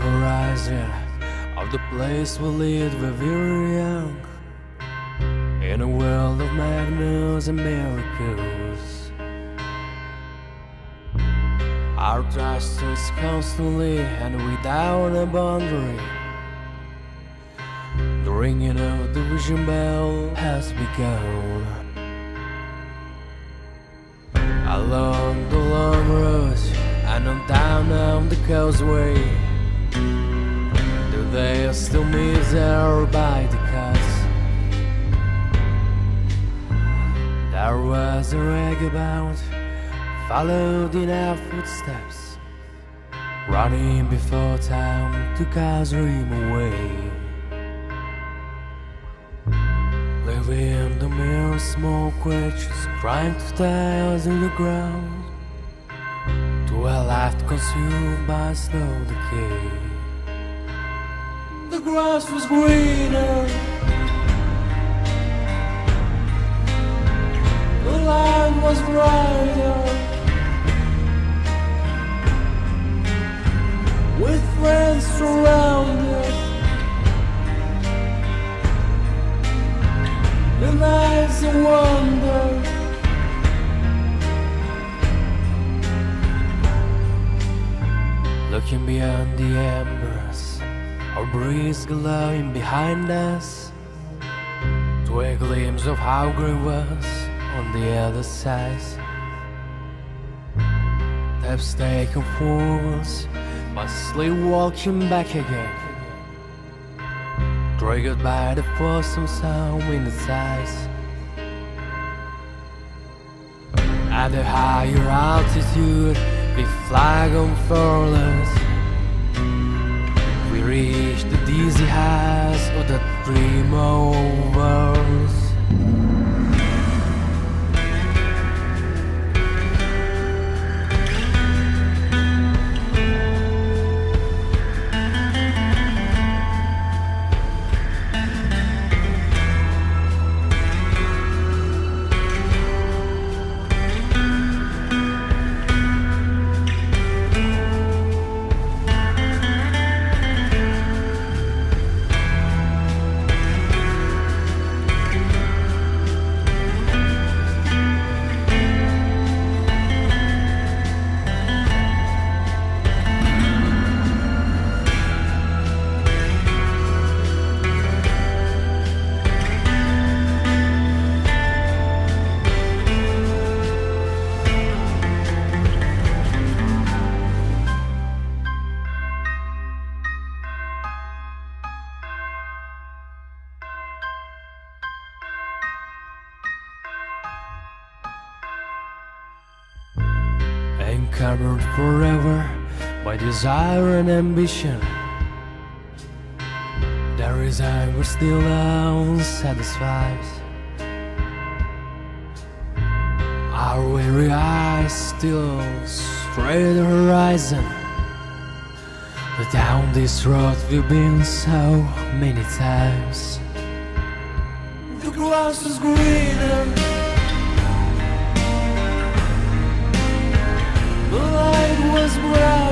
horizon of the place we lived when we were young. In a world of magnets and miracles. Our trust is constantly and without a boundary. The ringing of the vision bell has begun. Along causeway, do they still there by the cuts? There was a ragabout, followed in our footsteps, running before time took our dream away. Living the mere small creatures crying to die in the ground To a life consumed by slow decay. The grass was greener. The land was brighter. With friends surrounded. The night's a wonder Looking beyond the embers. Our breeze glowing behind us. To a glimpse of how great was on the other side. Steps taken forwards But sleepwalking back again. Triggered by the force of sound in its eyes At a higher altitude we flag on furlongs We reach the dizzy heights of the dream overs Uncovered forever by desire and ambition. There is anger still unsatisfied. Our weary eyes still stray the horizon. But down this road we've been so many times. The grass is greener. Light was brighter.